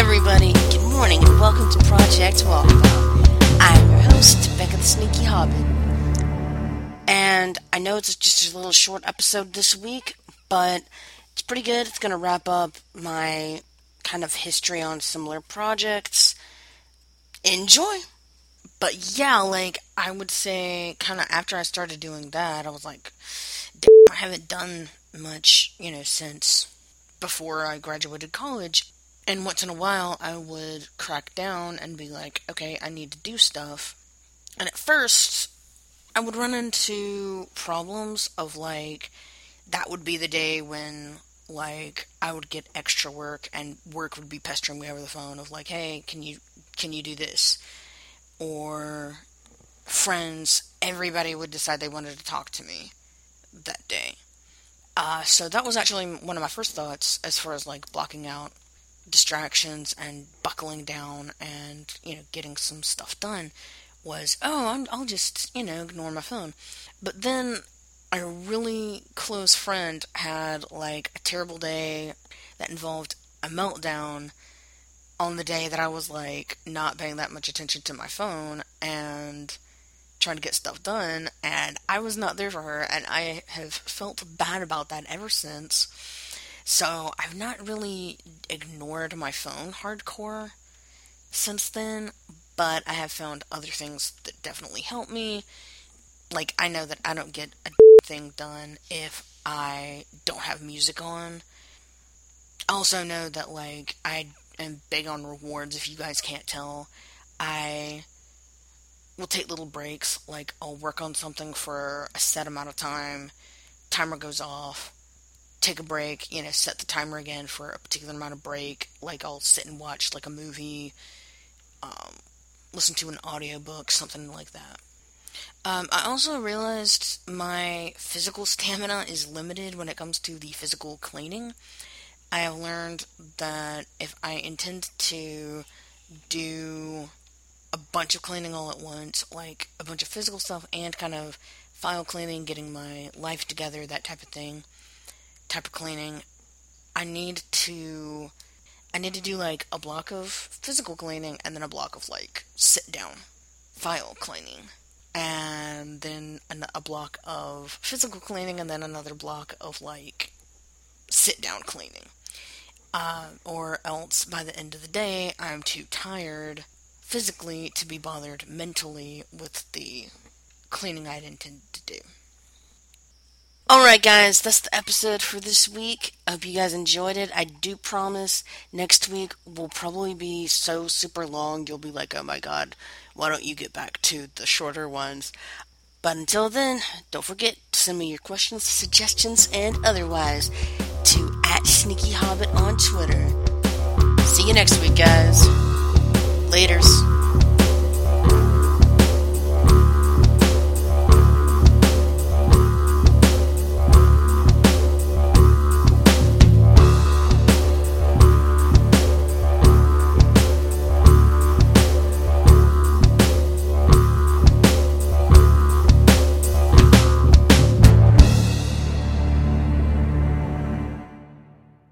everybody, good morning and welcome to Project Walkabout. I'm your host, Becca the Sneaky Hobbit. And I know it's just a little short episode this week, but it's pretty good. It's going to wrap up my kind of history on similar projects. Enjoy! But yeah, like, I would say, kind of after I started doing that, I was like, I haven't done much, you know, since before I graduated college. And once in a while, I would crack down and be like, okay, I need to do stuff. And at first, I would run into problems of like, that would be the day when like I would get extra work and work would be pestering me over the phone of like, hey, can you can you do this? Or friends, everybody would decide they wanted to talk to me that day. Uh, so that was actually one of my first thoughts as far as like blocking out distractions and buckling down and you know getting some stuff done was oh I'm, I'll just you know ignore my phone. But then a really close friend had like a terrible day that involved a meltdown on the day that I was like not paying that much attention to my phone and trying to get stuff done and I was not there for her and I have felt bad about that ever since. So I've not really ignored my phone hardcore since then, but I have found other things that definitely help me. Like I know that I don't get a thing done if I don't have music on. I also know that like I am big on rewards if you guys can't tell. I will take little breaks, like I'll work on something for a set amount of time, timer goes off, take a break, you know, set the timer again for a particular amount of break, like I'll sit and watch like a movie, um, listen to an audiobook, something like that. Um, I also realized my physical stamina is limited when it comes to the physical cleaning. I have learned that if I intend to do a bunch of cleaning all at once, like a bunch of physical stuff and kind of file cleaning, getting my life together, that type of thing, type of cleaning, I need to I need to do like a block of physical cleaning and then a block of like sit down file cleaning and then a block of physical cleaning, and then another block of like sit down cleaning. Uh, or else by the end of the day, I'm too tired physically to be bothered mentally with the cleaning I'd intended to do. Alright, guys, that's the episode for this week. I hope you guys enjoyed it. I do promise next week will probably be so super long, you'll be like, oh my god, why don't you get back to the shorter ones? But until then, don't forget to send me your questions, suggestions, and otherwise to at Sneaky Hobbit on Twitter. See you next week, guys. Laters.